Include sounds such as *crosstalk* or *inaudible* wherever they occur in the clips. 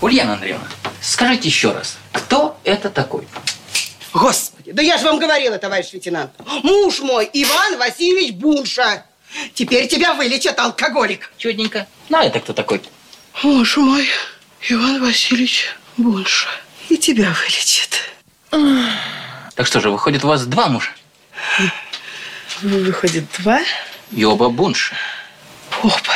Ульяна Андреевна, скажите еще раз, кто это такой? Господи, да я же вам говорила, товарищ лейтенант. Муж мой, Иван Васильевич Бунша. Теперь тебя вылечат, алкоголик. Чудненько. Ну, а это кто такой? Муж мой, Иван Васильевич Бунша. И тебя вылечит. Так что же, выходит, у вас два мужа? Выходит, два? И оба бунши. Оба.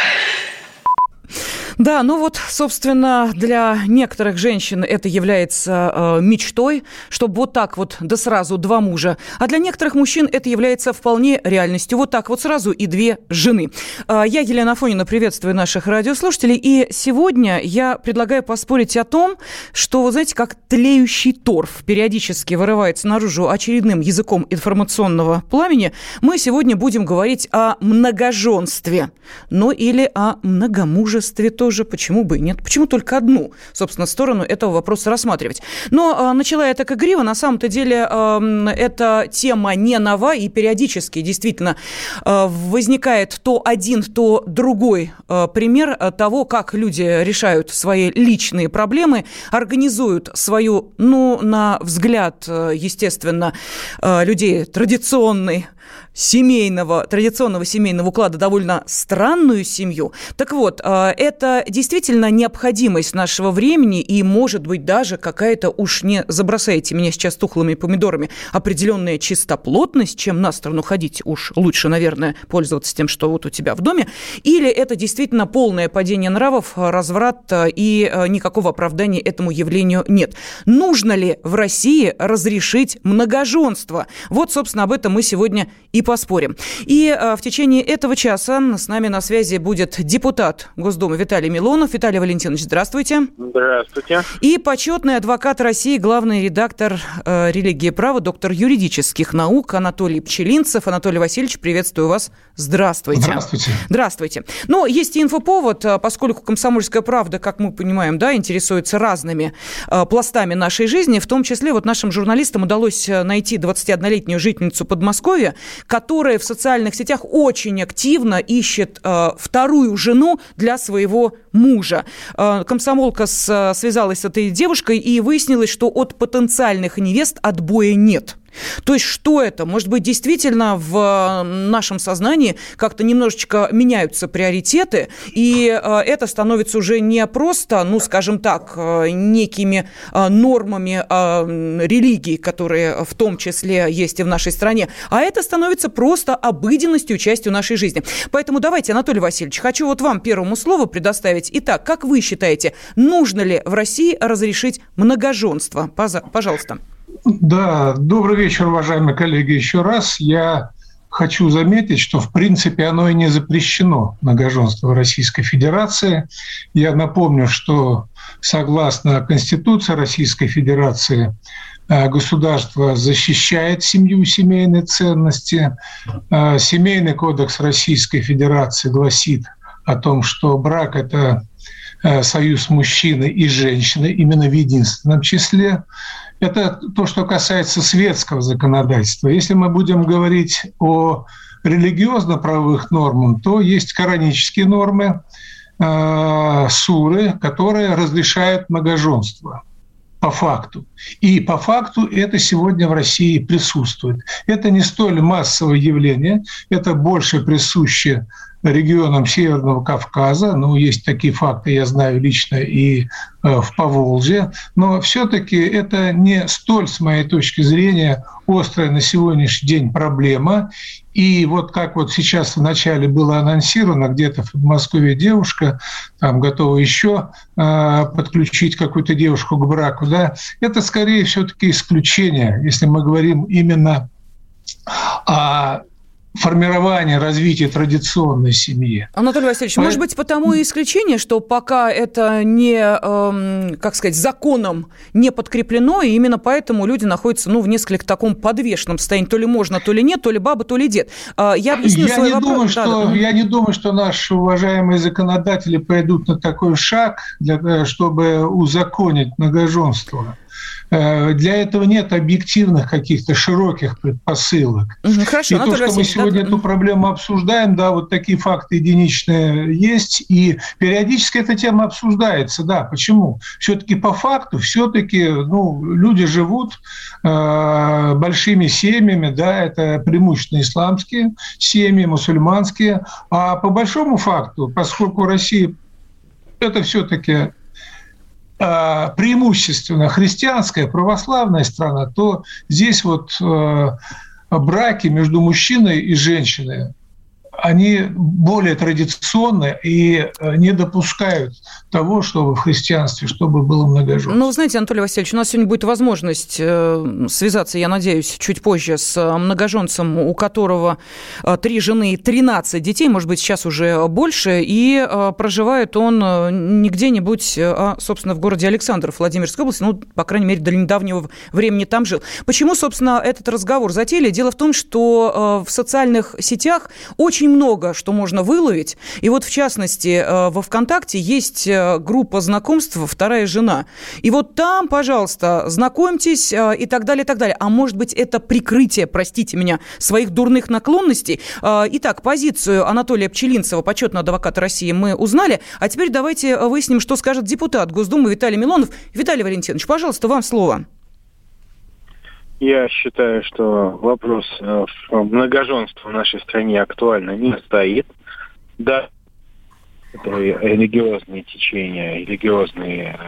Да, ну вот, собственно, для некоторых женщин это является э, мечтой, чтобы вот так вот, да сразу два мужа. А для некоторых мужчин это является вполне реальностью. Вот так вот сразу и две жены. Э, я, Елена Афонина, приветствую наших радиослушателей. И сегодня я предлагаю поспорить о том, что, вы знаете, как тлеющий торф периодически вырывается наружу очередным языком информационного пламени, мы сегодня будем говорить о многоженстве. Ну или о многомужестве тоже, почему бы и нет? Почему только одну, собственно, сторону этого вопроса рассматривать? Но э, начала я так игриво, на самом-то деле э, эта тема не нова, и периодически действительно э, возникает то один, то другой э, пример того, как люди решают свои личные проблемы, организуют свою, ну, на взгляд, естественно, э, людей традиционной семейного, традиционного семейного уклада довольно странную семью. Так вот, а, это действительно необходимость нашего времени и, может быть, даже какая-то, уж не забросайте меня сейчас тухлыми помидорами, определенная чистоплотность, чем на сторону ходить, уж лучше, наверное, пользоваться тем, что вот у тебя в доме, или это действительно полное падение нравов, разврат а, и а, никакого оправдания этому явлению нет. Нужно ли в России разрешить многоженство? Вот, собственно, об этом мы сегодня и поспорим. И э, в течение этого часа с нами на связи будет депутат Госдумы Виталий Милонов. Виталий Валентинович, здравствуйте. Здравствуйте. И почетный адвокат России, главный редактор э, «Религии и права», доктор юридических наук Анатолий Пчелинцев. Анатолий Васильевич, приветствую вас. Здравствуйте. Здравствуйте. Здравствуйте. Ну, есть инфоповод, э, поскольку «Комсомольская правда», как мы понимаем, да, интересуется разными э, пластами нашей жизни, в том числе вот нашим журналистам удалось э, найти 21-летнюю жительницу Подмосковья, которая в социальных сетях очень активно ищет э, вторую жену для своего мужа. Э, комсомолка с, связалась с этой девушкой и выяснилось, что от потенциальных невест отбоя нет. То есть что это? Может быть, действительно в нашем сознании как-то немножечко меняются приоритеты, и э, это становится уже не просто, ну, скажем так, э, некими э, нормами религии, которые в том числе есть и в нашей стране, а это становится просто обыденностью, частью нашей жизни. Поэтому давайте, Анатолий Васильевич, хочу вот вам первому слову предоставить. Итак, как вы считаете, нужно ли в России разрешить многоженство? Пожалуйста. Да, добрый вечер, уважаемые коллеги. Еще раз я хочу заметить, что в принципе оно и не запрещено, многоженство в Российской Федерации. Я напомню, что согласно Конституции Российской Федерации э, государство защищает семью семейные ценности. Э, Семейный кодекс Российской Федерации гласит о том, что брак – это э, союз мужчины и женщины именно в единственном числе. Это то, что касается светского законодательства. Если мы будем говорить о религиозно-правовых нормах, то есть коранические нормы, э, суры, которые разрешают многоженство по факту. И по факту это сегодня в России присутствует. Это не столь массовое явление, это больше присуще регионам Северного Кавказа. Ну, есть такие факты, я знаю лично и э, в Поволжье. Но все-таки это не столь, с моей точки зрения, острая на сегодняшний день проблема. И вот как вот сейчас вначале было анонсировано, где-то в Москве девушка там готова еще э, подключить какую-то девушку к браку, да, это скорее все-таки исключение, если мы говорим именно о формирования, развития традиционной семьи. Анатолий Васильевич, Поэтому... может быть, потому и исключение, что пока это не, эм, как сказать, законом не подкреплено, и именно поэтому люди находятся, ну, в несколько таком подвешенном состоянии. То ли можно, то ли нет, то ли баба, то ли дед. А, я объясню я свой не вопрос. Думаю, что, да. Я не думаю, что наши уважаемые законодатели пойдут на такой шаг, для, чтобы узаконить многоженство. Э, для этого нет объективных каких-то широких предпосылок. Хорошо, и то, что мы сегодня да? эту проблему обсуждаем, да, вот такие факты единичные есть, и периодически эта тема обсуждается, да. Почему? Все-таки по факту, все-таки, ну, люди живут э, большими семьями, да, это преимущественно исламские семьи, мусульманские, а по большому факту, поскольку Россия это все-таки преимущественно христианская, православная страна, то здесь вот э, браки между мужчиной и женщиной они более традиционны и э, не допускают того, чтобы в христианстве, чтобы было многоженство. Ну, знаете, Анатолий Васильевич, у нас сегодня будет возможность э, связаться, я надеюсь, чуть позже с э, многоженцем, у которого три жены и 13 детей, может быть, сейчас уже больше, и проживает он не где-нибудь, а, собственно, в городе Александров Владимирской области, ну, по крайней мере, до недавнего времени там жил. Почему, собственно, этот разговор затеяли? Дело в том, что в социальных сетях очень много, что можно выловить. И вот, в частности, э, во ВКонтакте есть э, группа знакомств «Вторая жена». И вот там, пожалуйста, знакомьтесь э, и так далее, и так далее. А может быть, это прикрытие, простите меня, своих дурных наклонностей? Итак, позицию Анатолия Пчелинцева, почетного адвоката России, мы узнали. А теперь давайте выясним, что скажет депутат Госдумы Виталий Милонов. Виталий Валентинович, пожалуйста, вам слово. Я считаю, что вопрос э, многоженства в нашей стране актуально не стоит. Да, религиозные течения, религиозные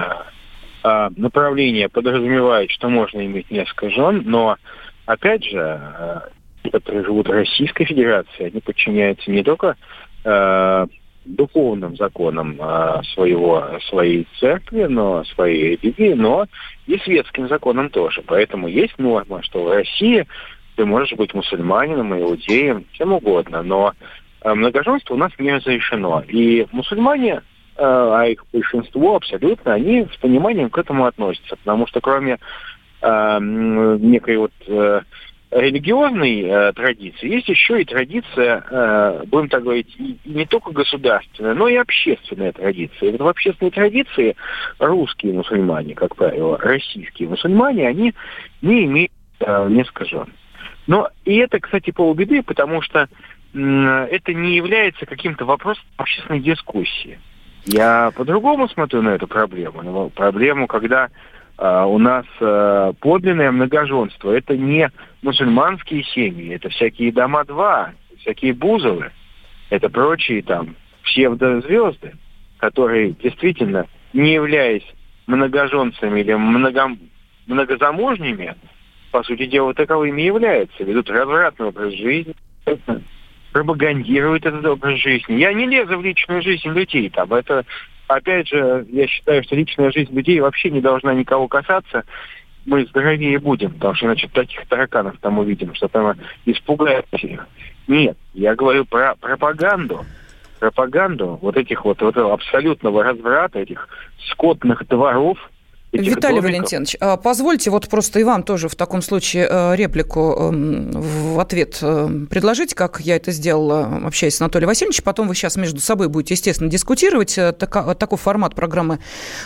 э, направления подразумевают, что можно иметь несколько жен, но, опять же, э, которые живут в Российской Федерации, они подчиняются не только духовным законам а, своего, своей церкви, но своей религии, но и светским законам тоже. Поэтому есть норма, что в России ты можешь быть мусульманином, иудеем, чем угодно, но а, многоженство у нас не разрешено. И мусульмане, а, а их большинство абсолютно, они с пониманием к этому относятся, потому что кроме некой вот э, религиозной э, традиции, есть еще и традиция, э, будем так говорить, и, не только государственная, но и общественная традиция. И вот в общественной традиции русские мусульмане, как правило, российские мусульмане, они не имеют э, несколько жен. Но и это, кстати, полбеды, потому что э, это не является каким-то вопросом общественной дискуссии. Я по-другому смотрю на эту проблему. Проблему, когда у нас а, подлинное многоженство. Это не мусульманские семьи, это всякие дома-два, всякие бузовы, это прочие там псевдозвезды, которые действительно, не являясь многоженцами или много, многозамужними, по сути дела, таковыми являются, ведут развратный образ жизни, пропагандируют этот образ жизни. Я не лезу в личную жизнь людей, там, это опять же, я считаю, что личная жизнь людей вообще не должна никого касаться. Мы здоровее будем, потому что, значит, таких тараканов там увидим, что там испугает всех. Нет, я говорю про пропаганду. Пропаганду вот этих вот, вот абсолютного разврата, этих скотных дворов – Виталий. Валентинович, а позвольте вот просто и вам тоже в таком случае э, реплику эм, в ответ э, предложить, как я это сделала, общаясь с Анатолием Васильевичем. Потом вы сейчас между собой будете, естественно, дискутировать. Э, такой формат программы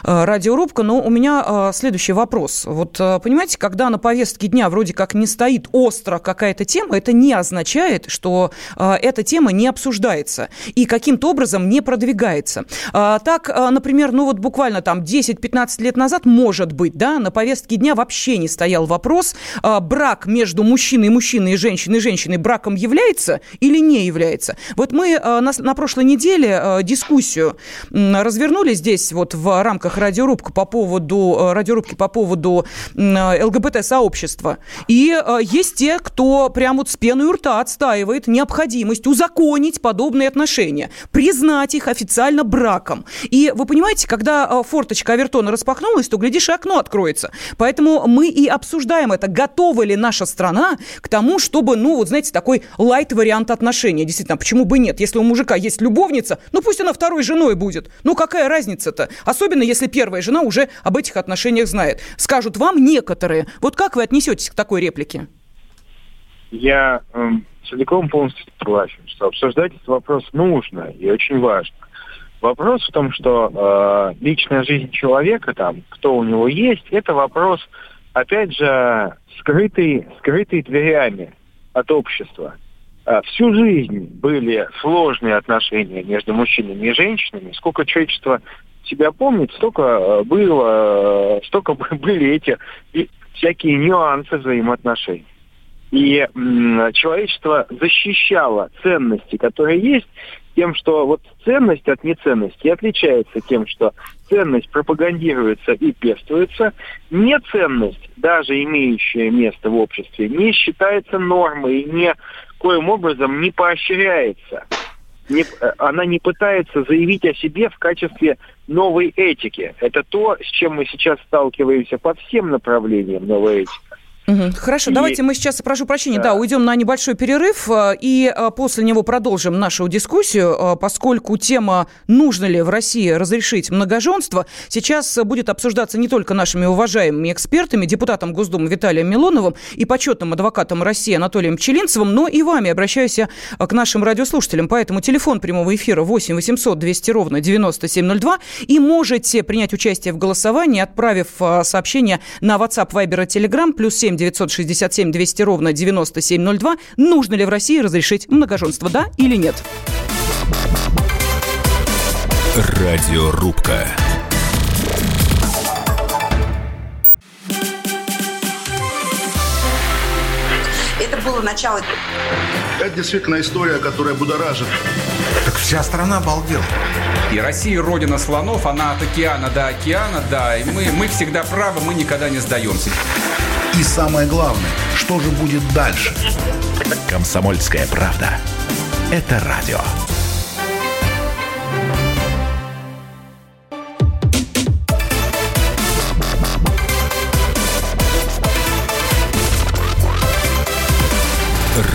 «Радиорубка». Но у меня следующий вопрос. Вот понимаете, когда на повестке дня вроде как не стоит остро какая-то тема, это не означает, что эта тема не обсуждается и каким-то образом не продвигается. Так, например, ну вот буквально там 10-15 лет назад может быть, да, на повестке дня вообще не стоял вопрос, а, брак между мужчиной и мужчиной и женщиной и женщиной браком является или не является. Вот мы а, на, на прошлой неделе а, дискуссию развернули здесь вот в рамках радиорубки по поводу, радиорубки по поводу ЛГБТ-сообщества. И есть те, кто прям вот с пеной у рта отстаивает необходимость узаконить подобные отношения, признать их официально браком. И вы понимаете, когда форточка Авертона распахнулась, то глядишь, и окно откроется. Поэтому мы и обсуждаем это. Готова ли наша страна к тому, чтобы, ну, вот знаете, такой лайт-вариант отношений. Действительно, почему бы нет? Если у мужика есть любовница, ну пусть она второй женой будет. Ну какая разница-то? Особенно, если первая жена уже об этих отношениях знает. Скажут вам некоторые. Вот как вы отнесетесь к такой реплике? Я э, целиком полностью согласен, что обсуждать этот вопрос нужно и очень важно. Вопрос в том, что э, личная жизнь человека, там, кто у него есть, это вопрос, опять же, скрытый, скрытый дверями от общества. Э, всю жизнь были сложные отношения между мужчинами и женщинами. Сколько человечество себя помнит, столько э, было, э, столько *laughs* были эти всякие нюансы взаимоотношений. И человечество защищало ценности, которые есть, тем, что вот ценность от неценности отличается тем, что ценность пропагандируется и пестуется, неценность, даже имеющая место в обществе, не считается нормой и ни коим образом не поощряется. Не, она не пытается заявить о себе в качестве новой этики. Это то, с чем мы сейчас сталкиваемся по всем направлениям новой этики. Угу. Хорошо, и... давайте мы сейчас, прошу прощения, да. да, уйдем на небольшой перерыв э, и э, после него продолжим нашу дискуссию, э, поскольку тема «Нужно ли в России разрешить многоженство?» сейчас будет обсуждаться не только нашими уважаемыми экспертами, депутатом Госдумы Виталием Милоновым и почетным адвокатом России Анатолием Пчелинцевым, но и вами. Обращаюсь к нашим радиослушателям. Поэтому телефон прямого эфира 8 800 200 ровно 9702 и можете принять участие в голосовании, отправив сообщение на WhatsApp, Viber и Telegram плюс 7 967 200 ровно 9702. Нужно ли в России разрешить многоженство, да или нет? Радиорубка. Это было начало. Это действительно история, которая будоражит. Так вся страна обалдела. И Россия родина слонов, она от океана до океана, да. И мы, мы всегда правы, мы никогда не сдаемся. И самое главное, что же будет дальше? Комсомольская правда. Это радио.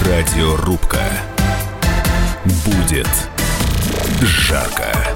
Радиорубка. Будет жарко.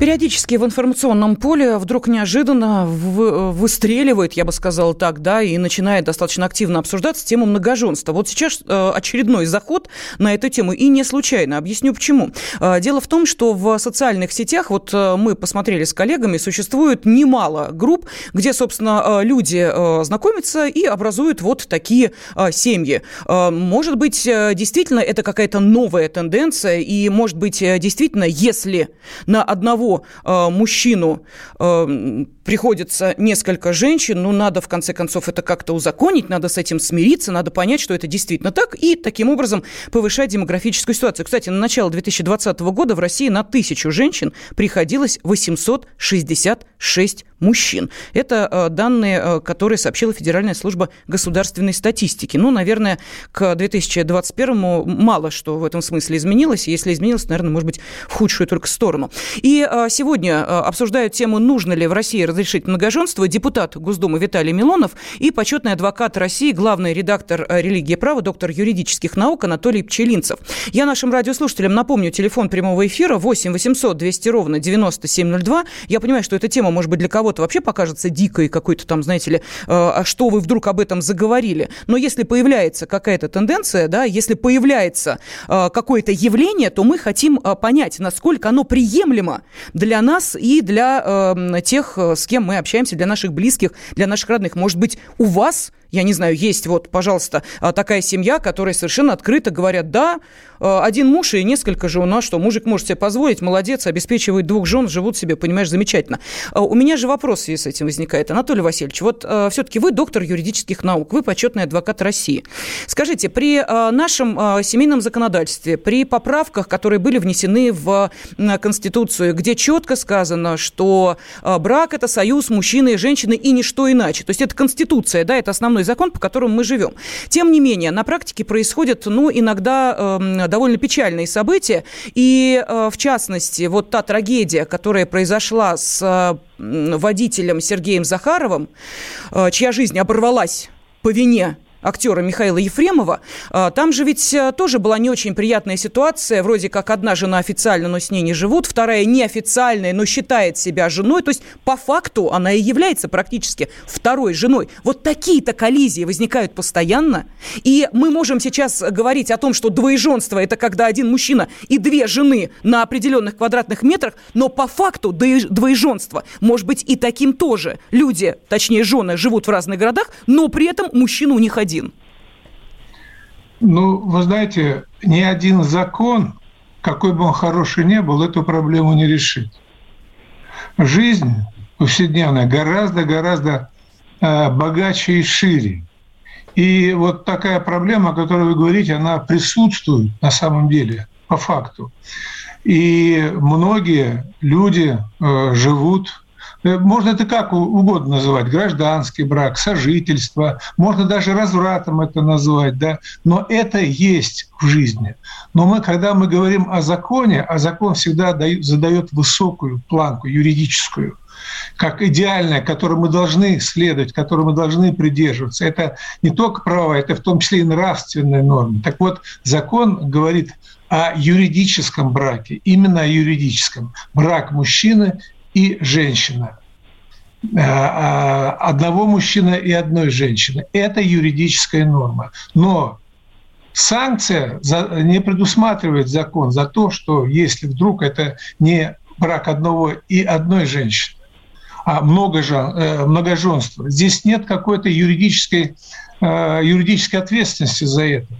Периодически в информационном поле вдруг неожиданно выстреливает, я бы сказала так, да, и начинает достаточно активно обсуждаться тема многоженства. Вот сейчас э, очередной заход на эту тему, и не случайно. Объясню почему. Э, дело в том, что в социальных сетях, вот э, мы посмотрели с коллегами, существует немало групп, где, собственно, люди знакомятся и образуют вот такие семьи. Может быть, действительно, это какая-то новая тенденция, и, может быть, действительно, если на одного одного э, мужчину э, приходится несколько женщин, ну, надо, в конце концов, это как-то узаконить, надо с этим смириться, надо понять, что это действительно так, и таким образом повышать демографическую ситуацию. Кстати, на начало 2020 года в России на тысячу женщин приходилось 866 мужчин. Это э, данные, э, которые сообщила Федеральная служба государственной статистики. Ну, наверное, к 2021 мало что в этом смысле изменилось. Если изменилось, наверное, может быть, в худшую только сторону. И э, сегодня обсуждают тему, нужно ли в России разрешить многоженство, депутат Госдумы Виталий Милонов и почетный адвокат России, главный редактор «Религии и права», доктор юридических наук Анатолий Пчелинцев. Я нашим радиослушателям напомню, телефон прямого эфира 8 800 200 ровно 9702. Я понимаю, что эта тема, может быть, для кого-то вообще покажется дикой какой-то там, знаете ли, а что вы вдруг об этом заговорили. Но если появляется какая-то тенденция, да, если появляется э, какое-то явление, то мы хотим э, понять, насколько оно приемлемо для нас и для э, тех, с кем мы общаемся, для наших близких, для наших родных. Может быть, у вас я не знаю, есть вот, пожалуйста, а, такая семья, которая совершенно открыто говорят, да, а, один муж и несколько жен, а что, мужик может себе позволить, молодец, обеспечивает двух жен, живут себе, понимаешь, замечательно. У меня же вопрос в связи с этим возникает. Анатолий Васильевич, вот все-таки вы доктор юридических наук, вы почетный адвокат России. Скажите, при нашем семейном законодательстве, при поправках, которые были внесены в Конституцию, где четко сказано, что брак – это союз мужчины и женщины и ничто иначе, то есть это Конституция, да, это основной закон, по которому мы живем. Тем не менее, на практике происходят, ну, иногда э, довольно печальные события. И, э, в частности, вот та трагедия, которая произошла с водителем Сергеем Захаровым, э, чья жизнь оборвалась по вине актера Михаила Ефремова. А, там же ведь э, тоже была не очень приятная ситуация. Вроде как одна жена официально, но с ней не живут, вторая неофициальная, но считает себя женой. То есть по факту она и является практически второй женой. Вот такие-то коллизии возникают постоянно. И мы можем сейчас говорить о том, что двоеженство – это когда один мужчина и две жены на определенных квадратных метрах, но по факту двоеженство может быть и таким тоже. Люди, точнее жены, живут в разных городах, но при этом мужчина у них один один? Ну, вы знаете, ни один закон, какой бы он хороший ни был, эту проблему не решит. Жизнь повседневная гораздо-гораздо э, богаче и шире. И вот такая проблема, о которой вы говорите, она присутствует на самом деле, по факту. И многие люди э, живут можно это как угодно называть, гражданский брак, сожительство, можно даже развратом это назвать, да, но это есть в жизни. Но мы, когда мы говорим о законе, а закон всегда дает, задает высокую планку юридическую, как идеальная, которой мы должны следовать, которой мы должны придерживаться. Это не только право, это в том числе и нравственная норма. Так вот, закон говорит о юридическом браке, именно о юридическом. Брак мужчины и женщина. Э, э, одного мужчины и одной женщины. Это юридическая норма. Но санкция не предусматривает закон за то, что если вдруг это не брак одного и одной женщины, а э, многоженство, здесь нет какой-то юридической, юридической ответственности за это.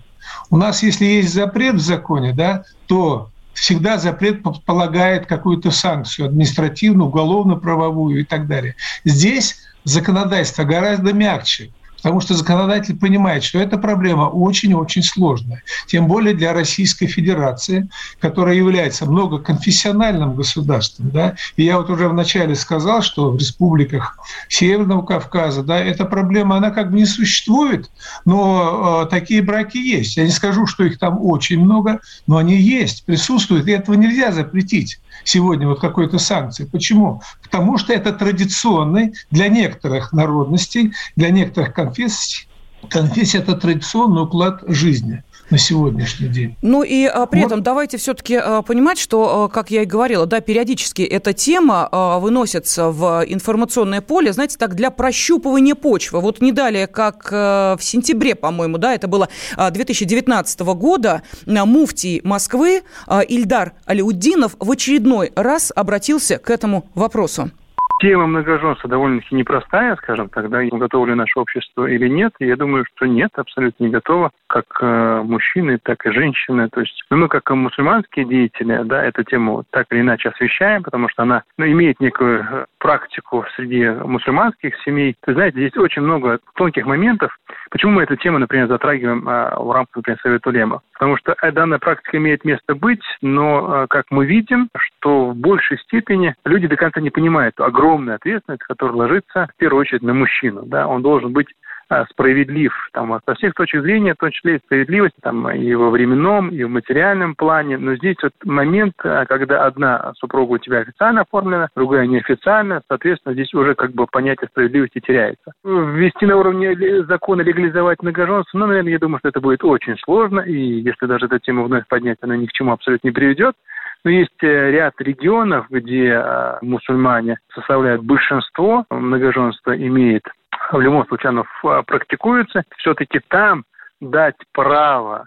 У нас, если есть запрет в законе, да, то всегда запрет предполагает какую-то санкцию административную, уголовно-правовую и так далее. Здесь законодательство гораздо мягче. Потому что законодатель понимает, что эта проблема очень-очень сложная. Тем более для Российской Федерации, которая является многоконфессиональным государством. Да? И я вот уже вначале сказал, что в республиках Северного Кавказа да, эта проблема, она как бы не существует, но э, такие браки есть. Я не скажу, что их там очень много, но они есть, присутствуют, и этого нельзя запретить сегодня вот какой-то санкции. Почему? Потому что это традиционный для некоторых народностей, для некоторых конфессий, конфессия – это традиционный уклад жизни на сегодняшний день. Ну и а, при вот. этом давайте все-таки а, понимать, что, а, как я и говорила, да, периодически эта тема а, выносится в информационное поле, знаете, так для прощупывания почвы. Вот не далее, как а, в сентябре, по-моему, да, это было а, 2019 года, а, муфтий Москвы а, Ильдар Алиуддинов в очередной раз обратился к этому вопросу. Тема многоженства довольно-таки непростая, скажем так, да, готово ли наше общество или нет. Я думаю, что нет, абсолютно не готово, как э, мужчины, так и женщины. То есть ну, мы, как мусульманские деятели, да, эту тему так или иначе освещаем, потому что она ну, имеет некую э, практику среди мусульманских семей. Вы знаете, здесь очень много тонких моментов. Почему мы эту тему, например, затрагиваем э, в рамках, например, Совета Улема? Потому что э, данная практика имеет место быть, но, э, как мы видим, что в большей степени люди до конца не понимают огромную ответственность, которая ложится в первую очередь на мужчину. Да? Он должен быть справедлив там, со всех точек зрения, в том числе и справедливость там, и во временном, и в материальном плане. Но здесь вот момент, а, когда одна супруга у тебя официально оформлена, другая неофициально, соответственно, здесь уже как бы понятие справедливости теряется. Ввести на уровне закона легализовать многоженство, ну, наверное, я думаю, что это будет очень сложно, и если даже эту тему вновь поднять, она ни к чему абсолютно не приведет. Но есть э, ряд регионов, где э, мусульмане составляют большинство, многоженство имеет, в любом случае оно э, практикуется. Все-таки там дать право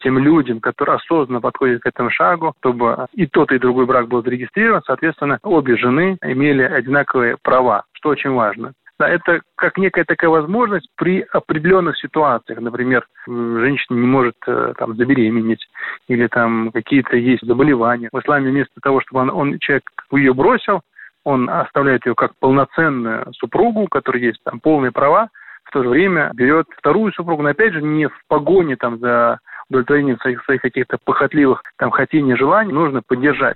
тем людям, которые осознанно подходят к этому шагу, чтобы и тот, и другой брак был зарегистрирован, соответственно, обе жены имели одинаковые права, что очень важно. Да, это как некая такая возможность при определенных ситуациях. Например, женщина не может э, там забеременеть или там какие-то есть заболевания. В исламе вместо того, чтобы он, он человек ее бросил, он оставляет ее как полноценную супругу, у которой есть там полные права, в то же время берет вторую супругу, но опять же не в погоне там за удовлетворением своих, своих каких-то похотливых там хотений, желаний, нужно поддержать.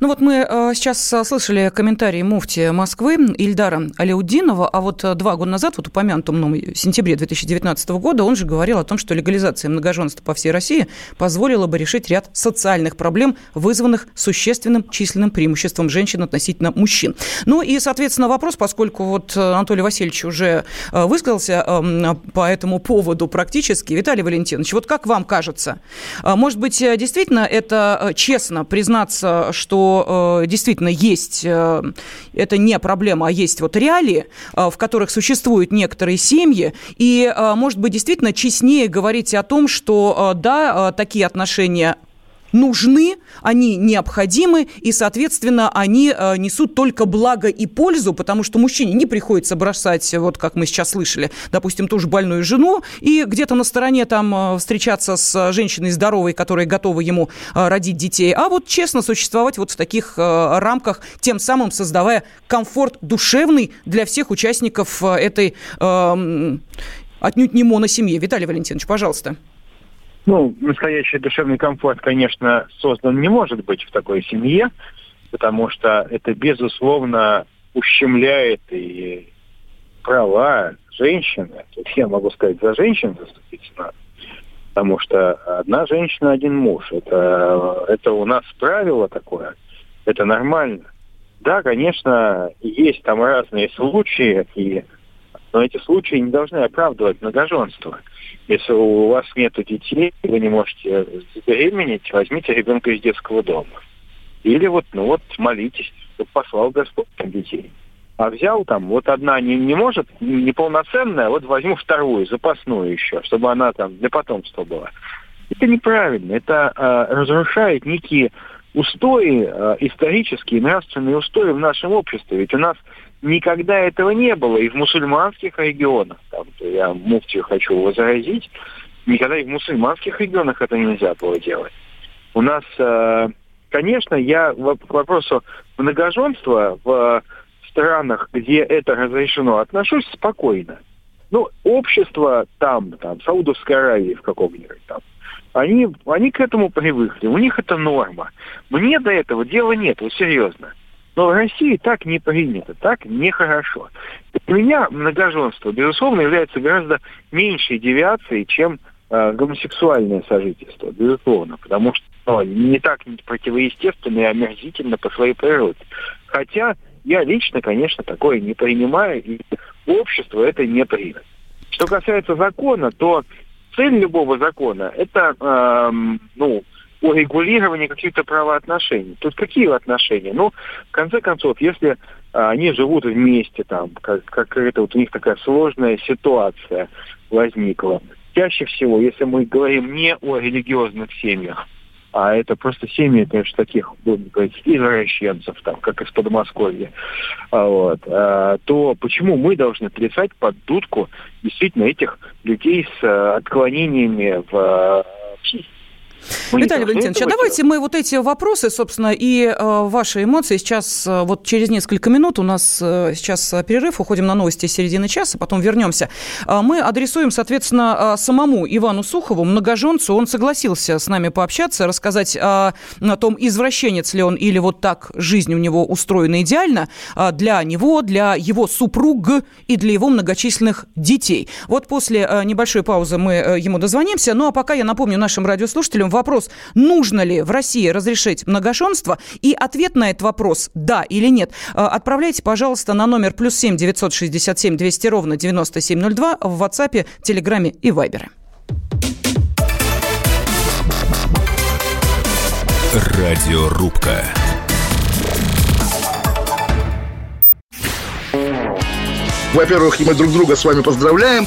Ну вот мы э, сейчас э, слышали комментарии муфти Москвы Ильдара Алиудинова, а вот э, два года назад, вот упомянутом мной в сентябре 2019 года, он же говорил о том, что легализация многоженства по всей России позволила бы решить ряд социальных проблем, вызванных существенным численным преимуществом женщин относительно мужчин. Ну и, соответственно, вопрос, поскольку вот Анатолий Васильевич уже высказался эм, по этому поводу практически, Виталий Валентинович, вот как вам кажется, может быть, действительно это честно признаться, что э, действительно есть, э, это не проблема, а есть вот реалии, э, в которых существуют некоторые семьи, и, э, может быть, действительно честнее говорить о том, что, э, да, э, такие отношения нужны, они необходимы, и, соответственно, они э, несут только благо и пользу, потому что мужчине не приходится бросать, вот как мы сейчас слышали, допустим, ту же больную жену, и где-то на стороне там э, встречаться с женщиной здоровой, которая готова ему э, родить детей, а вот честно существовать вот в таких рамках, тем самым создавая комфорт душевный для всех участников этой эм, отнюдь не моносемьи. Виталий Валентинович, пожалуйста. Ну, настоящий душевный комфорт, конечно, создан не может быть в такой семье, потому что это, безусловно, ущемляет и права женщины. Тут я могу сказать, за женщин заступиться надо. Потому что одна женщина, один муж. Это, это у нас правило такое. Это нормально. Да, конечно, есть там разные случаи, и, но эти случаи не должны оправдывать многоженство. Если у вас нет детей, вы не можете забеременеть, возьмите ребенка из детского дома. Или вот, ну вот, молитесь, чтобы послал Господь там детей. А взял там, вот одна не, не может, неполноценная, вот возьму вторую, запасную еще, чтобы она там для потомства была. Это неправильно, это э, разрушает некие устои, э, исторические, нравственные устои в нашем обществе. Ведь у нас никогда этого не было. И в мусульманских регионах, там, я муфтию хочу возразить, никогда и в мусульманских регионах это нельзя было делать. У нас, э, конечно, я к вопросу многоженства в странах, где это разрешено, отношусь спокойно. Ну, общество там, там, Саудовской Аравии в каком-нибудь там, они, они к этому привыкли, у них это норма. Мне до этого дела нет, вот серьезно. Но в России так не принято, так нехорошо. Для меня многоженство, безусловно, является гораздо меньшей девиацией, чем э, гомосексуальное сожительство, безусловно, потому что ну, не так противоестественно и омерзительно по своей природе. Хотя я лично, конечно, такое не принимаю, и общество это не примет. Что касается закона, то цель любого закона – это, э, ну, урегулирование каких-то правоотношений. Тут какие отношения? Ну, в конце концов, если а, они живут вместе, там, как, как это вот у них такая сложная ситуация возникла. Чаще всего, если мы говорим не о религиозных семьях, а это просто семьи, конечно, таких, будем говорить, извращенцев, там, как из Подмосковья, а, вот, а, то почему мы должны плясать под дудку действительно этих людей с а, отклонениями в психике? Мы Виталий Валентинович, а давайте мы вот эти вопросы, собственно, и э, ваши эмоции сейчас, э, вот через несколько минут у нас э, сейчас перерыв, уходим на новости середины часа, потом вернемся. Э, мы адресуем, соответственно, э, самому Ивану Сухову, многоженцу. Он согласился с нами пообщаться, рассказать э, о том, извращенец ли он или вот так жизнь у него устроена идеально э, для него, для его супруг и для его многочисленных детей. Вот после э, небольшой паузы мы э, ему дозвонимся. Ну а пока я напомню нашим радиослушателям, вопрос, нужно ли в России разрешить многоженство, и ответ на этот вопрос «да» или «нет» э, отправляйте, пожалуйста, на номер плюс семь девятьсот шестьдесят семь двести ровно девяносто семь ноль два в WhatsApp, Телеграме и Вайбере. Радиорубка. Во-первых, мы друг друга с вами поздравляем.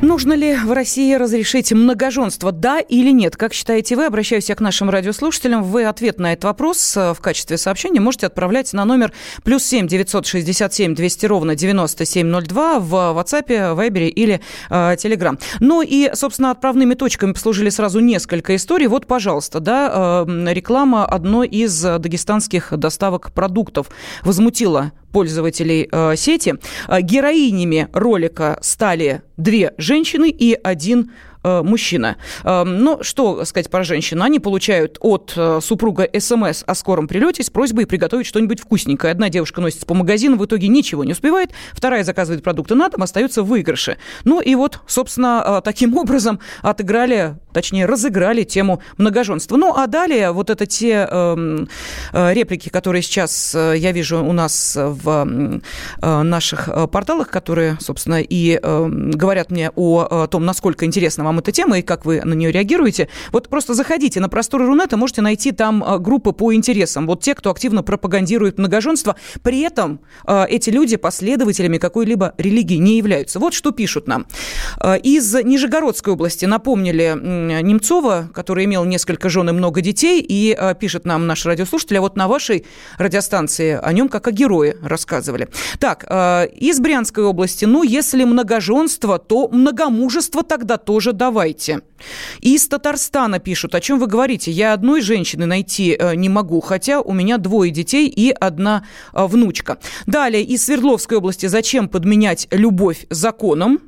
Нужно ли в России разрешить многоженство, да или нет? Как считаете вы? Обращаюсь я к нашим радиослушателям. Вы ответ на этот вопрос э, в качестве сообщения можете отправлять на номер плюс семь девятьсот шестьдесят семь двести ровно девяносто семь ноль два в WhatsApp, Viber или э, Telegram. Ну и, собственно, отправными точками послужили сразу несколько историй. Вот, пожалуйста, да, э, реклама одной из дагестанских доставок продуктов возмутила пользователей э, сети. Э, героинями ролика стали две женщины и один мужчина. Эм, ну, что сказать про женщин? Они получают от э, супруга СМС о скором прилете с просьбой приготовить что-нибудь вкусненькое. Одна девушка носится по магазину, в итоге ничего не успевает, вторая заказывает продукты на дом, остается в выигрыше. Ну и вот, собственно, э, таким *laughs* образом отыграли, точнее, разыграли тему многоженства. Ну, а далее вот это те э, реплики, которые сейчас я вижу у нас в э, наших порталах, которые, собственно, и э, говорят мне о, о том, насколько интересно вам вам эта тема и как вы на нее реагируете. Вот просто заходите на просторы Рунета, можете найти там а, группы по интересам. Вот те, кто активно пропагандирует многоженство, при этом э, эти люди последователями какой-либо религии не являются. Вот что пишут нам. Э, из Нижегородской области напомнили Немцова, который имел несколько жен и много детей, и пишет нам наш радиослушатель, а вот на вашей радиостанции о нем как о герое рассказывали. Так, из Брянской области, ну, если многоженство, то многомужество тогда тоже да давайте. Из Татарстана пишут, о чем вы говорите. Я одной женщины найти э, не могу, хотя у меня двое детей и одна э, внучка. Далее, из Свердловской области, зачем подменять любовь законом?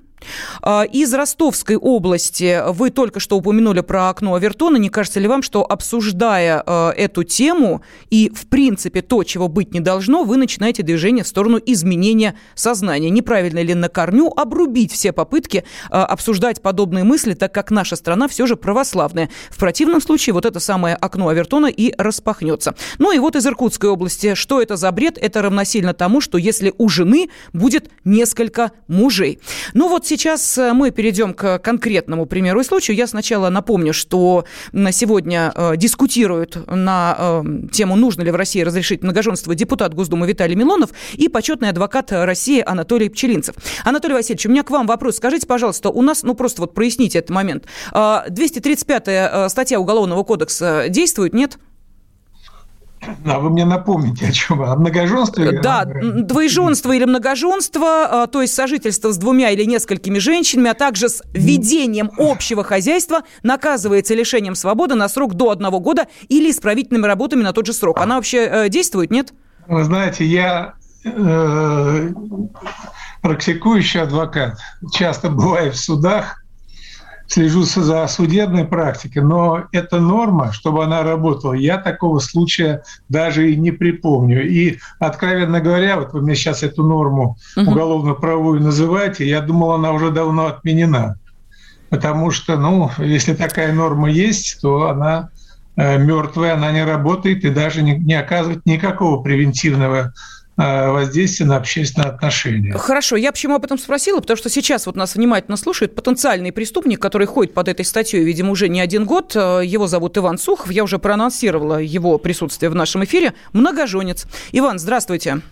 А, из Ростовской области вы только что упомянули про окно Авертона. Не кажется ли вам, что обсуждая а, эту тему и, в принципе, то, чего быть не должно, вы начинаете движение в сторону изменения сознания? Неправильно ли на корню обрубить все попытки а, обсуждать подобные мысли, так как наша страна все же православная? В противном случае вот это самое окно Авертона и распахнется. Ну и вот из Иркутской области. Что это за бред? Это равносильно тому, что если у жены будет несколько мужей. Ну вот сейчас э, мы перейдем к конкретному примеру и случаю. Я сначала напомню, что сегодня э, дискутируют на э, тему, нужно ли в России разрешить многоженство депутат Госдумы Виталий Милонов и почетный адвокат России Анатолий Пчелинцев. Анатолий Васильевич, у меня к вам вопрос. Скажите, пожалуйста, у нас, ну просто вот проясните этот момент. 235-я статья Уголовного кодекса действует, нет? А вы мне напомните, о чем? О многоженстве? Да, двоеженство или многоженство, а, то есть сожительство с двумя или несколькими женщинами, а также с ведением общего хозяйства наказывается лишением свободы на срок до одного года или исправительными работами на тот же срок. Она вообще э, действует, нет? Вы знаете, я э, практикующий адвокат, часто бываю в судах, слежу за судебной практикой, но эта норма, чтобы она работала, я такого случая даже и не припомню. И, откровенно говоря, вот вы мне сейчас эту норму угу. уголовно-правовую называете, я думал, она уже давно отменена. Потому что, ну, если такая норма есть, то она э, мертвая, она не работает и даже не, не оказывает никакого превентивного воздействие на общественные отношения. Хорошо, я почему об этом спросила, потому что сейчас вот нас внимательно слушает потенциальный преступник, который ходит под этой статьей, видимо, уже не один год. Э, его зовут Иван Сухов, я уже проанонсировала его присутствие в нашем эфире. Многоженец. Иван, здравствуйте.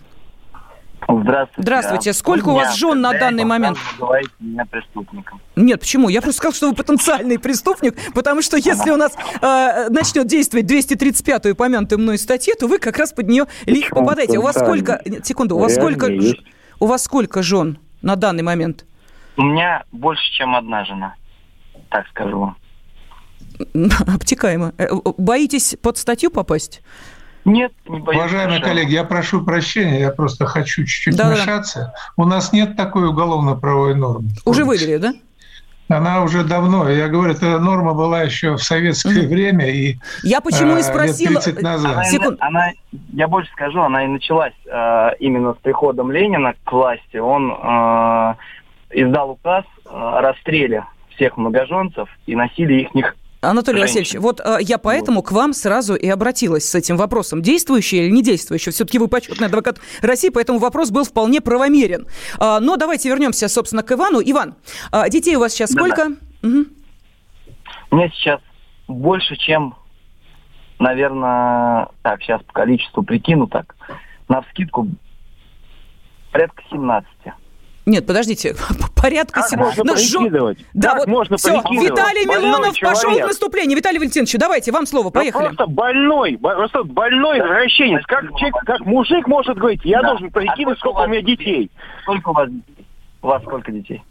Здравствуйте. Здравствуйте. Сколько у вас жен на данный момент? Вы меня преступником. Нет, почему? Я просто сказал, что вы потенциальный преступник, потому что если у нас э, начнет действовать 235-ю упомянутую мной статья, то вы как раз под нее легко попадаете. У вас сколько... Секунду, у вас сколько... У вас сколько жен на данный момент? У меня больше, чем одна жена, так скажу вам. *laughs* Обтекаемо. Э, боитесь под статью попасть? Нет, не боюсь. Уважаемые коллеги, я прошу прощения, я просто хочу чуть-чуть да, вмешаться. Да. У нас нет такой уголовно-правовой нормы. Уже вывели, да? Она уже давно. Я говорю, эта норма была еще в советское mm. время и Я почему и э, спросила... Лет 30 назад. Она, Секунд... она, я больше скажу, она и началась э, именно с приходом Ленина к власти. Он э, издал указ о расстреле всех многоженцев и насилии их Анатолий женщин. Васильевич, вот э, я поэтому вот. к вам сразу и обратилась с этим вопросом. Действующий или не действующий? Все-таки вы почетный адвокат России, поэтому вопрос был вполне правомерен. А, но давайте вернемся, собственно, к Ивану. Иван, а, детей у вас сейчас сколько? Да. Угу. У меня сейчас больше, чем, наверное, так, сейчас по количеству прикину так. на вскидку порядка 17. Нет, подождите, *laughs* порядка... Как сем- можно Ну, прикидывать? Да, Как вот можно все, прикидывать? Виталий Больной Милонов пошел в человек. наступление. Виталий Валентинович, давайте, вам слово, Ну, поехали. просто больной, бо- просто больной извращенец. Как, человек, как мужик может говорить, я Да. должен прикинуть, А сколько у меня детей. Сколько у вас У вас сколько детей?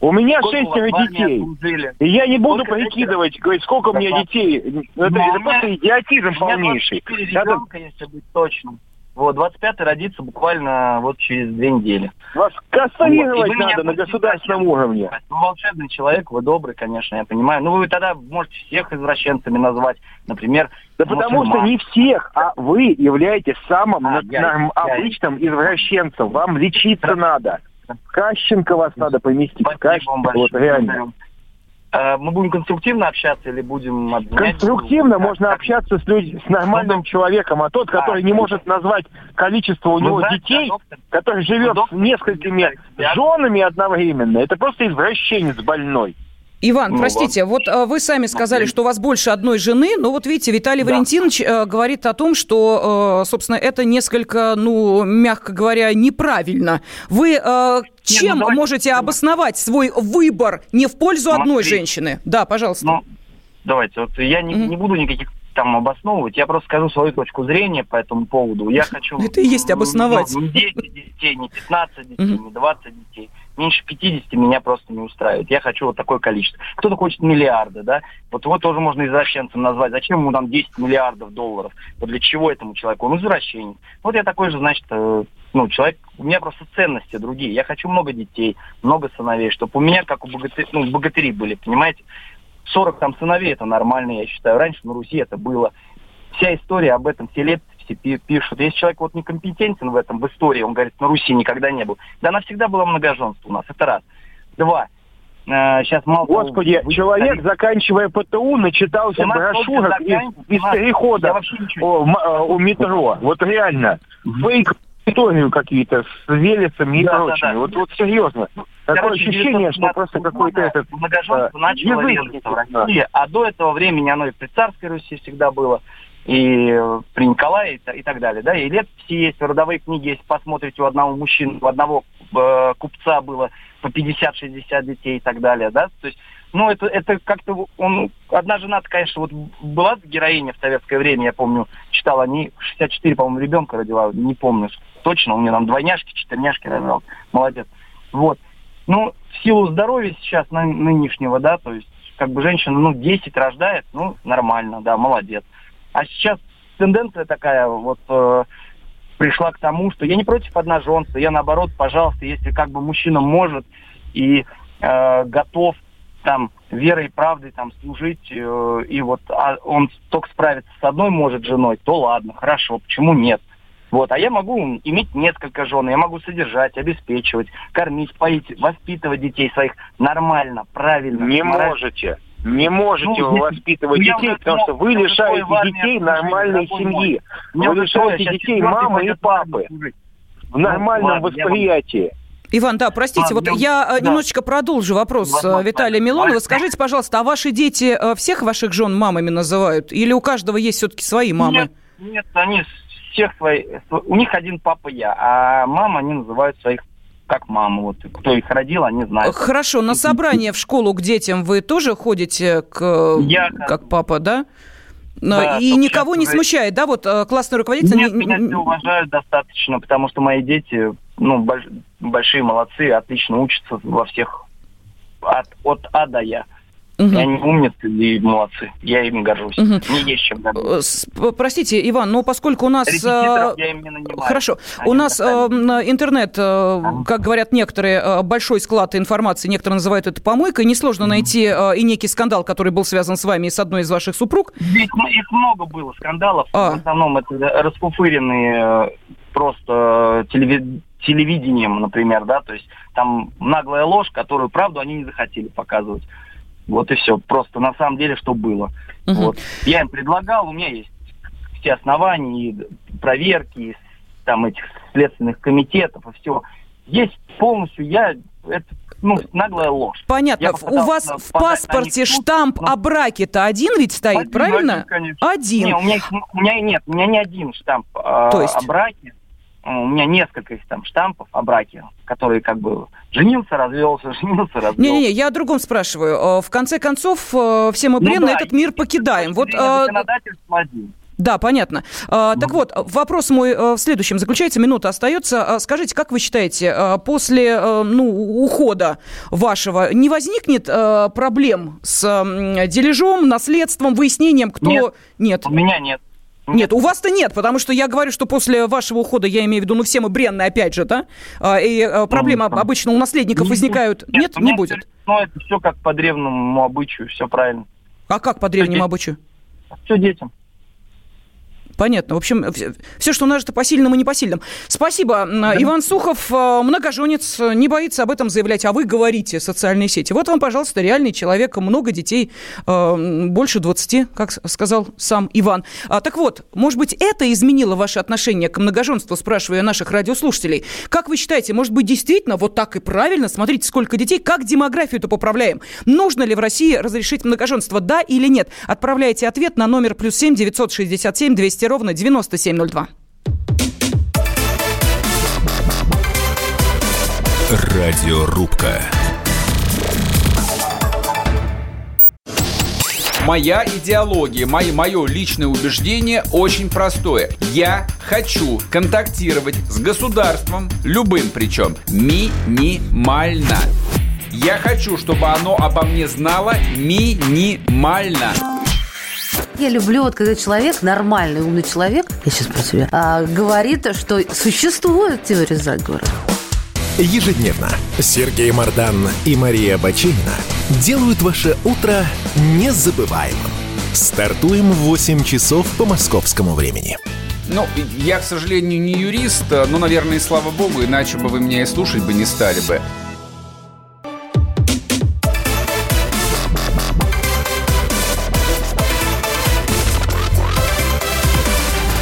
У меня Сколько у шестеро армии детей. И я не буду Сколько прикидывать, говорить, сколько у меня детей. Это, Ну, это у меня- просто идиотизм У меня полнейший. 24 Надо- ребенка, если быть точным. Вот, 25-й родится буквально вот через две недели. Вас Вот, вы меня надо на государственном уровне. Вы волшебный человек, вы добрый, конечно, я понимаю. Ну, вы тогда можете всех извращенцами назвать. Например, Да потому что не всех, а вы являетесь самым А, я- нам я- обычным извращенцем. Вам лечиться надо. В Кащенко вас надо поместить. Спасибо Кащенко, вам вот большое. реально. Э, Мы будем конструктивно общаться или будем обвинять? Конструктивно Как- можно как- общаться с, людь- с нормальным человеком, а тот, который не может назвать количество у Вы него знаете, детей, доктор, который живет доктор, с несколькими женами одновременно, это просто извращенец больной. Иван, Ну, простите, вот э, вы сами сказали, что у вас больше одной жены, но вот видите, Виталий Да. Валентинович э, говорит о том, что, э, собственно, это несколько, ну, мягко говоря, неправильно. Вы э, чем давайте- можете обосновать свой выбор не в пользу одной Смотри. женщины? Да, пожалуйста. Ну, давайте, вот я не, не буду никаких там обосновывать, я просто скажу свою точку зрения по этому поводу. Я хочу... *laughs* Это и есть обосновать. Ну, не 10 детей, не 15 детей, не 20 детей. Меньше 50 меня просто не устраивает. Я хочу вот такое количество. Кто-то хочет миллиарды, да? Вот его тоже можно извращенцем назвать. Зачем ему там 10 миллиардов долларов? Вот для чего этому человеку? Он извращенец. Вот я такой же, значит, э, ну, человек, у меня просто ценности другие. Я хочу много детей, много сыновей, чтобы у меня, как у богатырей, ну, богатыри были, понимаете? 40 там сыновей, это нормально, я считаю. Раньше на Руси это было. Вся история об этом, все лет все пи- пишут. Если человек вот некомпетентен в этом, в истории, он говорит, на Руси никогда не был. Да она всегда была многоженство у нас, это раз. Два. Э, сейчас мало того, Господи, вы- человек, заканчивая ПТУ, начитался брошюрок из, закан- из нас- перехода вообще о, э, у метро. Вот реально. Фейк историю какие-то с Велесами и Да, да, прочими. да. Вот, вот серьезно. Такое Короче, ощущение, что 1917 просто какой-то этот... Многоженство начало резаться в. России, а до этого времени оно и при царской Руси всегда было, и э, при Николае и, и так далее. Да? И летописи есть, родовые книги, если посмотрите, у одного мужчины, у одного э, купца было по 50-60 детей и так далее. Да? То есть, ну, это, это как-то... Он, одна жена конечно, вот была героиня в советское время, я помню, читал, они 64, по-моему, ребенка родила, не помню точно, у нее там двойняшки, четырняшки рожал. Молодец. Вот. Ну, в силу здоровья сейчас на- нынешнего, да, то есть как бы женщина, ну, 10 рождает, ну, нормально, да, молодец. А сейчас тенденция такая вот э, пришла к тому, что я не против одноженства, я наоборот, пожалуйста, если как бы мужчина может и э, готов там верой и правдой там служить, э, и вот а он только справиться с одной может женой, то ладно, хорошо, почему нет? Вот, а я могу иметь несколько жен, я могу содержать, обеспечивать, кормить, поить, воспитывать детей своих нормально, правильно. Не морально. можете. Не можете Ну, вы воспитывать детей, потому что вы лишаете детей нормальной семьи. Вы лишаете детей мамы и папы в нормальном восприятии. Иван, да, простите, Ладно, вот я- я э, да. немножечко продолжу вопрос э, Возможно, Виталия да. Милонова. Скажите, пожалуйста, а ваши дети э, всех ваших жен мамами называют? Или у каждого есть все-таки свои мамы? Нет, нет, они всех свои... У них один папа я, а мама они называют своих как маму. Вот кто их родил, они знают. Хорошо, на собрание в школу к детям вы тоже ходите к, Я как папа, да? Да, и никого не смущает, да? Вот э, классный руководитель... Нет, не- меня все уважают достаточно, потому что мои дети, ну, больш- большие молодцы, отлично учатся во всех от, от А до Я. Мгм. И они умницы и молодцы. Я им горжусь. Мгм. Не есть чем горжусь. Э, Простите, Иван, но поскольку у нас... э, Репетиторов я им не нанимаю. Хорошо. Они У нас сами. э, м, интернет, э, как говорят некоторые, большой склад информации, некоторые называют это помойкой. Несложно найти э, и некий скандал, который был связан с вами и с одной из ваших супруг. Ведь их много было скандалов. А. В основном это расфуфыренные э, просто телеви- телевидением, например, да, то есть там наглая ложь, которую правду они не захотели показывать. Вот и все. Просто на самом деле, что было. Мгм. Вот. Я им предлагал, у меня есть все основания, и проверки, и там этих следственных комитетов, и все. Есть полностью, я Это ну, наглая ложь. Понятно. У вас в паспорте суд, штамп но... о браке-то один ведь стоит, один, правильно? Один, один. Не, у меня, у меня нет, у меня не один штамп э, То есть? о браке. У меня несколько есть там штампов о браке, которые как бы женился, развелся, *laughs* женился, развелся. Не-не-не, я о другом спрашиваю. В конце концов, все мы бренно ну, да, этот мир покидаем. Вот, законодательство один. Да, понятно. А, так вот, вопрос мой э, в следующем заключается. Минута остается. А, скажите, как вы считаете, а, после э, ну, ухода вашего не возникнет э, проблем с дележом, наследством, выяснением, кто... Нет, нет. у меня нет. Нет, у вас-то нет, потому что я говорю, что после вашего ухода, я имею в виду, ну все мы бренные, опять же, да? И проблемы ну, обычно у наследников возникают. Нет, нет не будет? Ну, это все как по древнему обычаю, все правильно. А как по древнему обычаю? Все детям. Понятно. В общем, все, что нажито посильным и непосильным. Спасибо. Да. Иван Сухов, э, многоженец, не боится об этом заявлять, а вы говорите социальные сети. Вот вам, пожалуйста, реальный человек, много детей, э, больше 20, как сказал сам Иван. А, так вот, может быть, это изменило ваше отношение к многоженству, спрашиваю наших радиослушателей. Как вы считаете, может быть, действительно вот так и правильно? Смотрите, сколько детей, как демографию-то поправляем? Нужно ли в России разрешить многоженство, да или нет? Отправляйте ответ на номер плюс семь девятьсот шестьдесят семь двести ровно 9702. Радиорубка. Моя идеология, мое, мое личное убеждение очень простое. Я хочу контактировать с государством, любым причем, минимально. Я хочу, чтобы оно обо мне знало минимально. Я люблю, вот когда человек, нормальный, умный человек, я сейчас про тебя, а, говорит, что существует теория заговора. Ежедневно Сергей Мардан и Мария Бачинина делают ваше утро незабываемым. Стартуем в 8 часов по московскому времени. Ну, я, к сожалению, не юрист, но, наверное, и слава богу, иначе бы вы меня и слушать бы не стали бы.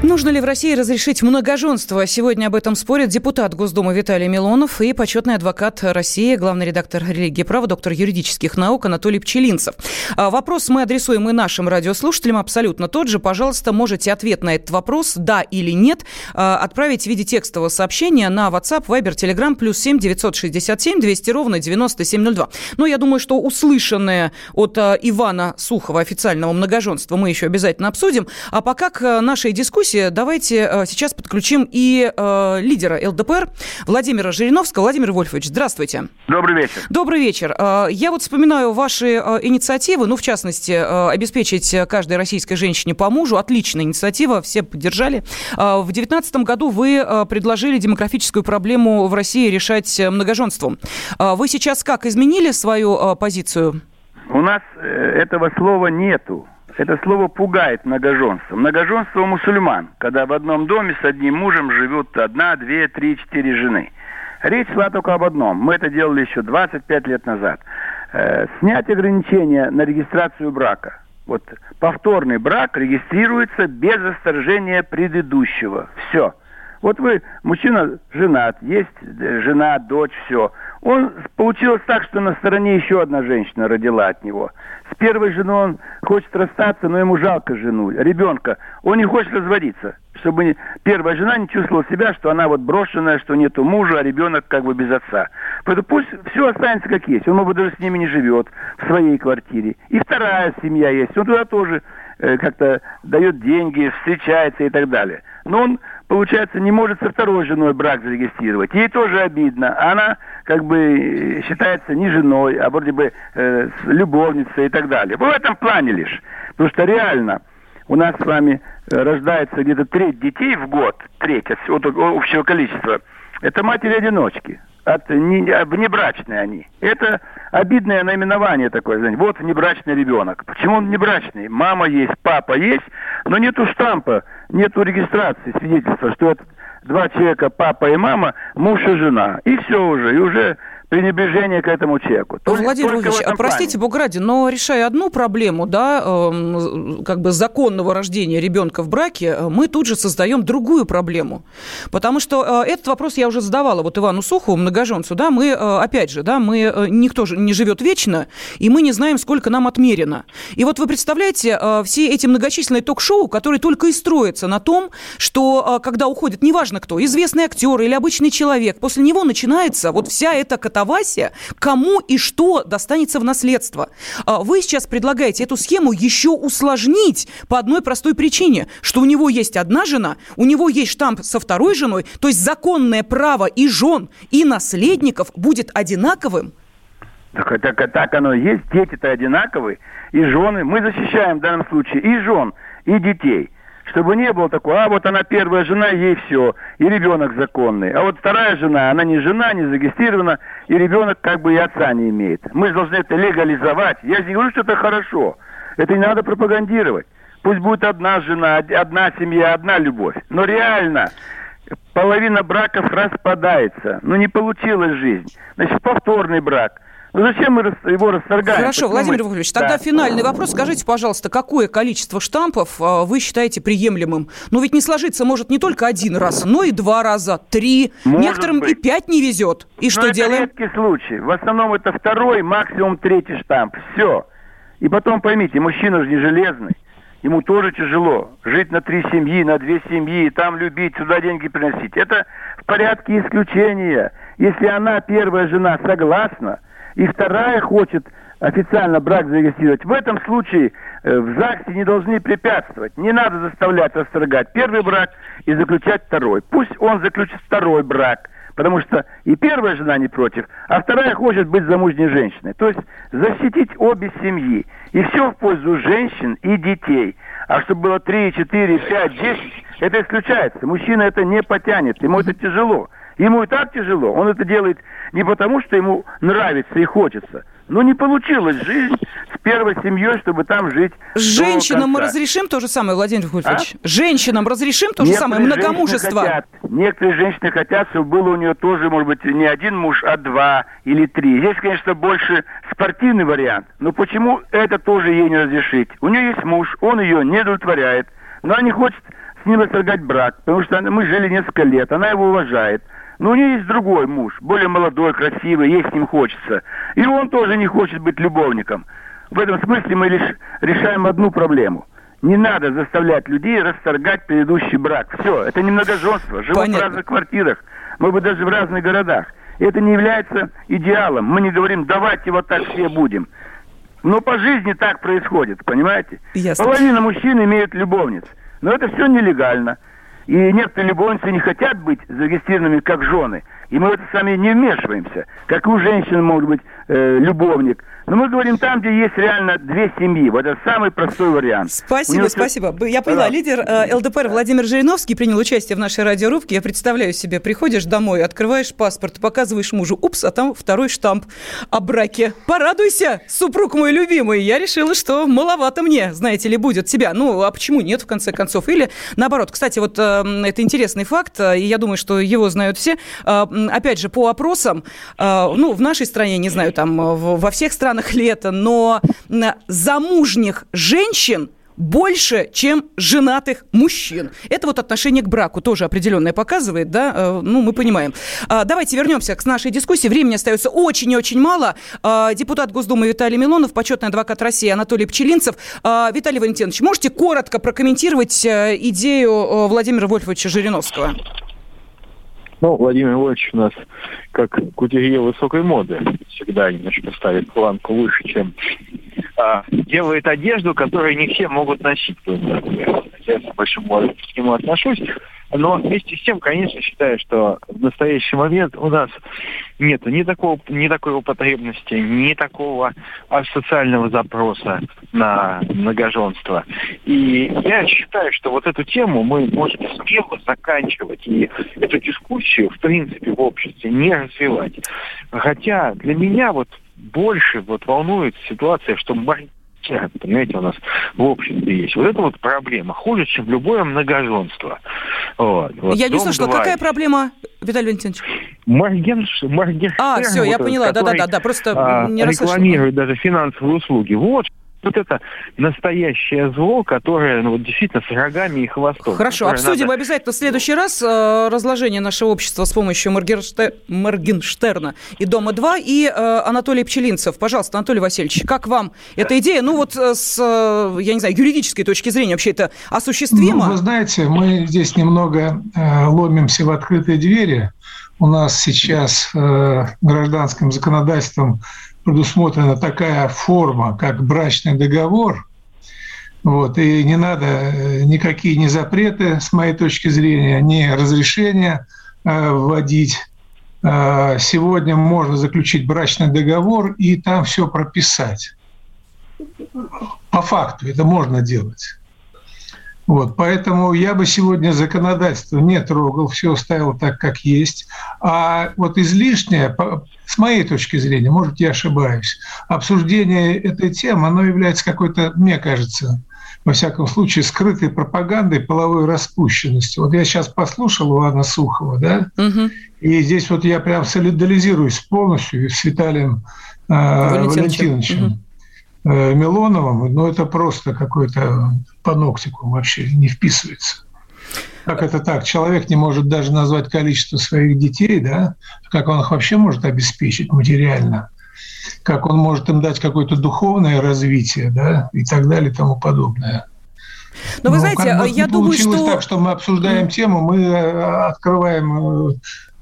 Нужно ли в России разрешить многоженство? Сегодня об этом спорят депутат Госдумы Виталий Милонов и почетный адвокат России, главный редактор религии права, доктор юридических наук Анатолий Пчелинцев. А, вопрос мы адресуем и нашим радиослушателям абсолютно тот же. Пожалуйста, можете ответ на этот вопрос, да или нет, а, отправить в виде текстового сообщения на WhatsApp, Viber, Telegram, плюс 7 967 200 ровно 9702. Но я думаю, что услышанное от а, Ивана Сухова официального многоженства мы еще обязательно обсудим. А пока к нашей дискуссии дискуссии. Давайте э, сейчас подключим и э, лидера ЛДПР Владимира Жириновского. Владимир Вольфович, здравствуйте. Добрый вечер. Добрый вечер. Э, я вот вспоминаю ваши инициативы, ну, в частности, обеспечить каждой российской женщине по мужу. Отличная инициатива, все поддержали. В 2019 году вы предложили демографическую проблему в России решать многоженством. Вы сейчас как, изменили свою позицию? У нас этого слова нету. Это слово пугает многоженство. Многоженство у мусульман, когда в одном доме с одним мужем живут одна, две, три, четыре жены. Речь шла только об одном. Мы это делали еще 25 лет назад. Э, снять ограничения на регистрацию брака. Вот повторный брак регистрируется без расторжения предыдущего. Все. Вот вы, мужчина женат, есть э, жена, дочь, все. Он получилось так, что на стороне еще одна женщина родила от него. С первой женой он хочет расстаться, но ему жалко жену, ребенка. Он не хочет разводиться, чтобы первая жена не чувствовала себя, что она вот брошенная, что нету мужа, а ребенок как бы без отца. Поэтому пусть все останется как есть. Он, может даже с ними не живет в своей квартире. И вторая семья есть. Он туда тоже э, как-то дает деньги, встречается и так далее. Но он получается, не может со второй женой брак зарегистрировать. Ей тоже обидно. Она как бы считается не женой, а вроде бы э, любовницей и так далее. В этом плане лишь. Потому что реально у нас с вами э, рождается где-то треть детей в год, треть от, от общего количества. Это матери-одиночки от не, внебрачные они. Это обидное наименование такое. Знаете. Вот внебрачный ребенок. Почему он внебрачный? Мама есть, папа есть, но нету штампа, нету регистрации, свидетельства, что это два человека, папа и мама, муж и жена. И все уже. И уже пренебрежение к этому человеку. Только, Владимир Владимирович, а простите, плане. бог ради, но решая одну проблему, да, э, как бы законного рождения ребенка в браке, э, мы тут же создаем другую проблему. Потому что э, этот вопрос я уже задавала вот Ивану Сухову, многоженцу, да, мы, э, опять же, да, мы, никто же не живет вечно, и мы не знаем, сколько нам отмерено. И вот вы представляете, э, все эти многочисленные ток-шоу, которые только и строятся на том, что э, когда уходит, неважно кто, известный актер или обычный человек, после него начинается вот вся эта катастрофа катавасия, кому и что достанется в наследство. А вы сейчас предлагаете эту схему еще усложнить по одной простой причине, что у него есть одна жена, у него есть штамп со второй женой, то есть законное право и жен, и наследников будет одинаковым. Так, так, так оно и есть, дети-то одинаковые, и жены. Мы защищаем в данном случае и жен, и детей – чтобы не было такого, а вот она первая жена, ей все, и ребенок законный. А вот вторая жена, она не жена, не зарегистрирована, и ребенок как бы и отца не имеет. Мы должны это легализовать. Я не говорю, что это хорошо. Это не надо пропагандировать. Пусть будет одна жена, одна семья, одна любовь. Но реально половина браков распадается. Ну не получилась жизнь. Значит, повторный брак – ну зачем мы его расторгаем? Хорошо, Почему Владимир Владимирович, тогда да. финальный вопрос. Скажите, пожалуйста, какое количество штампов а, вы считаете приемлемым? Ну ведь не сложиться может не только один раз, но и два раза, три. Может Некоторым быть. и пять не везет. И но что это делаем? редкий случай. В основном это второй, максимум третий штамп. Все. И потом поймите, мужчина же не железный. Ему тоже тяжело жить на три семьи, на две семьи, там любить, сюда деньги приносить. Это в порядке исключения. Если она, первая жена, согласна, и вторая хочет официально брак зарегистрировать, в этом случае э, в ЗАГСе не должны препятствовать. Не надо заставлять расторгать первый брак и заключать второй. Пусть он заключит второй брак, потому что и первая жена не против, а вторая хочет быть замужней женщиной. То есть защитить обе семьи. И все в пользу женщин и детей. А чтобы было 3, 4, 5, 10, это исключается. Мужчина это не потянет, ему это тяжело. Ему и так тяжело. Он это делает не потому, что ему нравится и хочется. Но не получилось жизнь с первой семьей, чтобы там жить. Женщинам мы разрешим то же самое, Владимир Владимирович? А? Женщинам разрешим то же Некоторые самое, многомужество? Хотят, некоторые женщины хотят, чтобы было у нее тоже, может быть, не один муж, а два или три. Здесь, конечно, больше спортивный вариант. Но почему это тоже ей не разрешить? У нее есть муж, он ее не удовлетворяет, но она не хочет с ним расторгать брак, потому что мы жили несколько лет, она его уважает. Но у нее есть другой муж, более молодой, красивый, ей с ним хочется. И он тоже не хочет быть любовником. В этом смысле мы лишь решаем одну проблему. Не надо заставлять людей расторгать предыдущий брак. Все, это не многоженство. Живут Понятно. в разных квартирах, может быть, даже в разных городах. Это не является идеалом. Мы не говорим, давайте вот так все будем. Но по жизни так происходит, понимаете? Ясно. Половина мужчин имеют любовниц. Но это все нелегально. И некоторые любовницы не хотят быть зарегистрированными как жены. И мы в это сами не вмешиваемся. Как у женщин может быть э, любовник. Но мы говорим там, где есть реально две семьи. Вот это самый простой вариант. Спасибо, него... спасибо. Я поняла. Да. Лидер э, ЛДПР Владимир Жириновский принял участие в нашей радиорубке. Я представляю себе, приходишь домой, открываешь паспорт, показываешь мужу, упс, а там второй штамп о браке. Порадуйся, супруг мой любимый. Я решила, что маловато мне, знаете ли, будет тебя. Ну, а почему нет, в конце концов? Или наоборот. Кстати, вот э, это интересный факт, э, и я думаю, что его знают все. Э, опять же, по опросам, э, ну, в нашей стране, не знаю, там, во всех странах ли это, но замужних женщин больше, чем женатых мужчин. Это вот отношение к браку тоже определенное показывает, да, э, ну, мы понимаем. А, давайте вернемся к нашей дискуссии. Времени остается очень и очень мало. А, депутат Госдумы Виталий Милонов, почетный адвокат России Анатолий Пчелинцев. А, Виталий Валентинович, можете коротко прокомментировать э, идею э, Владимира Вольфовича Жириновского? Ну, Владимир Вольфович у нас как кутюрье высокой моды. Всегда немножко ставит планку выше, чем а, делает одежду, которую не все могут носить. Я с большим уважением к нему отношусь. Но вместе с тем, конечно, считаю, что в настоящий момент у нас нет ни, такого, ни такой потребности, ни такого социального запроса на многоженство. И я считаю, что вот эту тему мы можем смело заканчивать и эту дискуссию, в принципе, в обществе не развивать. Хотя для меня вот больше вот волнует ситуация, что понимаете, у нас в обществе есть. Вот это вот проблема. Хуже, чем любое многоженство. Вот. Вот. Я не слышала, 2. какая проблема, Виталий Валентинович? Моргенш... Моргенштерн. А, все, я поняла, да-да-да, просто а, не расслышала. рекламирует даже финансовые услуги. Вот вот это настоящее зло, которое ну, вот, действительно с рогами и хвостом. Хорошо, обсудим надо... обязательно в следующий раз э, разложение нашего общества с помощью Моргенште... Моргенштерна и Дома-2 и э, Анатолий Пчелинцев. Пожалуйста, Анатолий Васильевич, как вам эта идея? Ну вот э, с, э, я не знаю, юридической точки зрения вообще это осуществимо? Ну, вы знаете, мы здесь немного э, ломимся в открытые двери. У нас сейчас э, гражданским законодательством предусмотрена такая форма, как брачный договор, вот, и не надо э, никакие ни запреты, с моей точки зрения, ни разрешения э, вводить. Э, сегодня можно заключить брачный договор и там все прописать. По факту это можно делать. Вот, поэтому я бы сегодня законодательство не трогал, все оставил так, как есть. А вот излишнее, с моей точки зрения, может, я ошибаюсь, обсуждение этой темы, оно является какой-то, мне кажется, во всяком случае, скрытой пропагандой половой распущенности. Вот я сейчас послушал Ивана Сухова, да, угу. и здесь вот я прям солидаризируюсь полностью с Виталием э, Валентиновичем. Угу. Э, Милоновым, но это просто какой-то паноктикум вообще не вписывается. Как это так? Человек не может даже назвать количество своих детей, да? Как он их вообще может обеспечить материально? Как он может им дать какое-то духовное развитие, да? И так далее и тому подобное. Но вы ну, знаете, я думаю, что... так, что мы обсуждаем тему, мы э, открываем Э,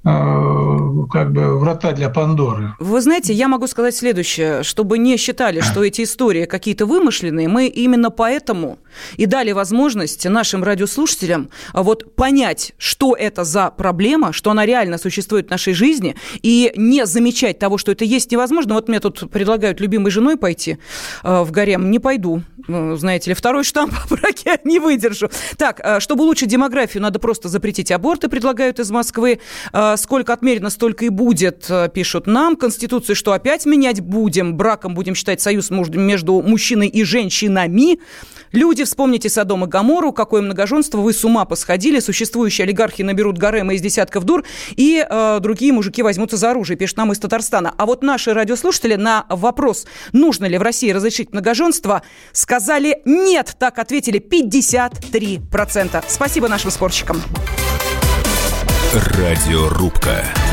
как бы врата для Пандоры. Вы знаете, я могу сказать следующее, чтобы не считали, что эти истории какие-то вымышленные, мы именно поэтому и дали возможность нашим радиослушателям а, вот понять, что это за проблема, что она реально существует в нашей жизни, и не замечать того, что это есть невозможно. Вот мне тут предлагают любимой женой пойти э, в гарем, не пойду, э, знаете ли, второй штамп по браке *laughs* не выдержу. Так, чтобы улучшить демографию, надо просто запретить аборты, предлагают из Москвы сколько отмерено, столько и будет, э, пишут нам. Конституцию, что опять менять будем, браком будем считать союз между мужчиной и женщинами. Люди, вспомните Содом и Гамору, какое многоженство, вы с ума посходили, существующие олигархи наберут гарема из десятков дур, и э, другие мужики возьмутся за оружие, пишет нам из Татарстана. А вот наши радиослушатели на вопрос, нужно ли в России разрешить многоженство, сказали нет, так ответили 53%. Спасибо нашим спорщикам. Радиорубка.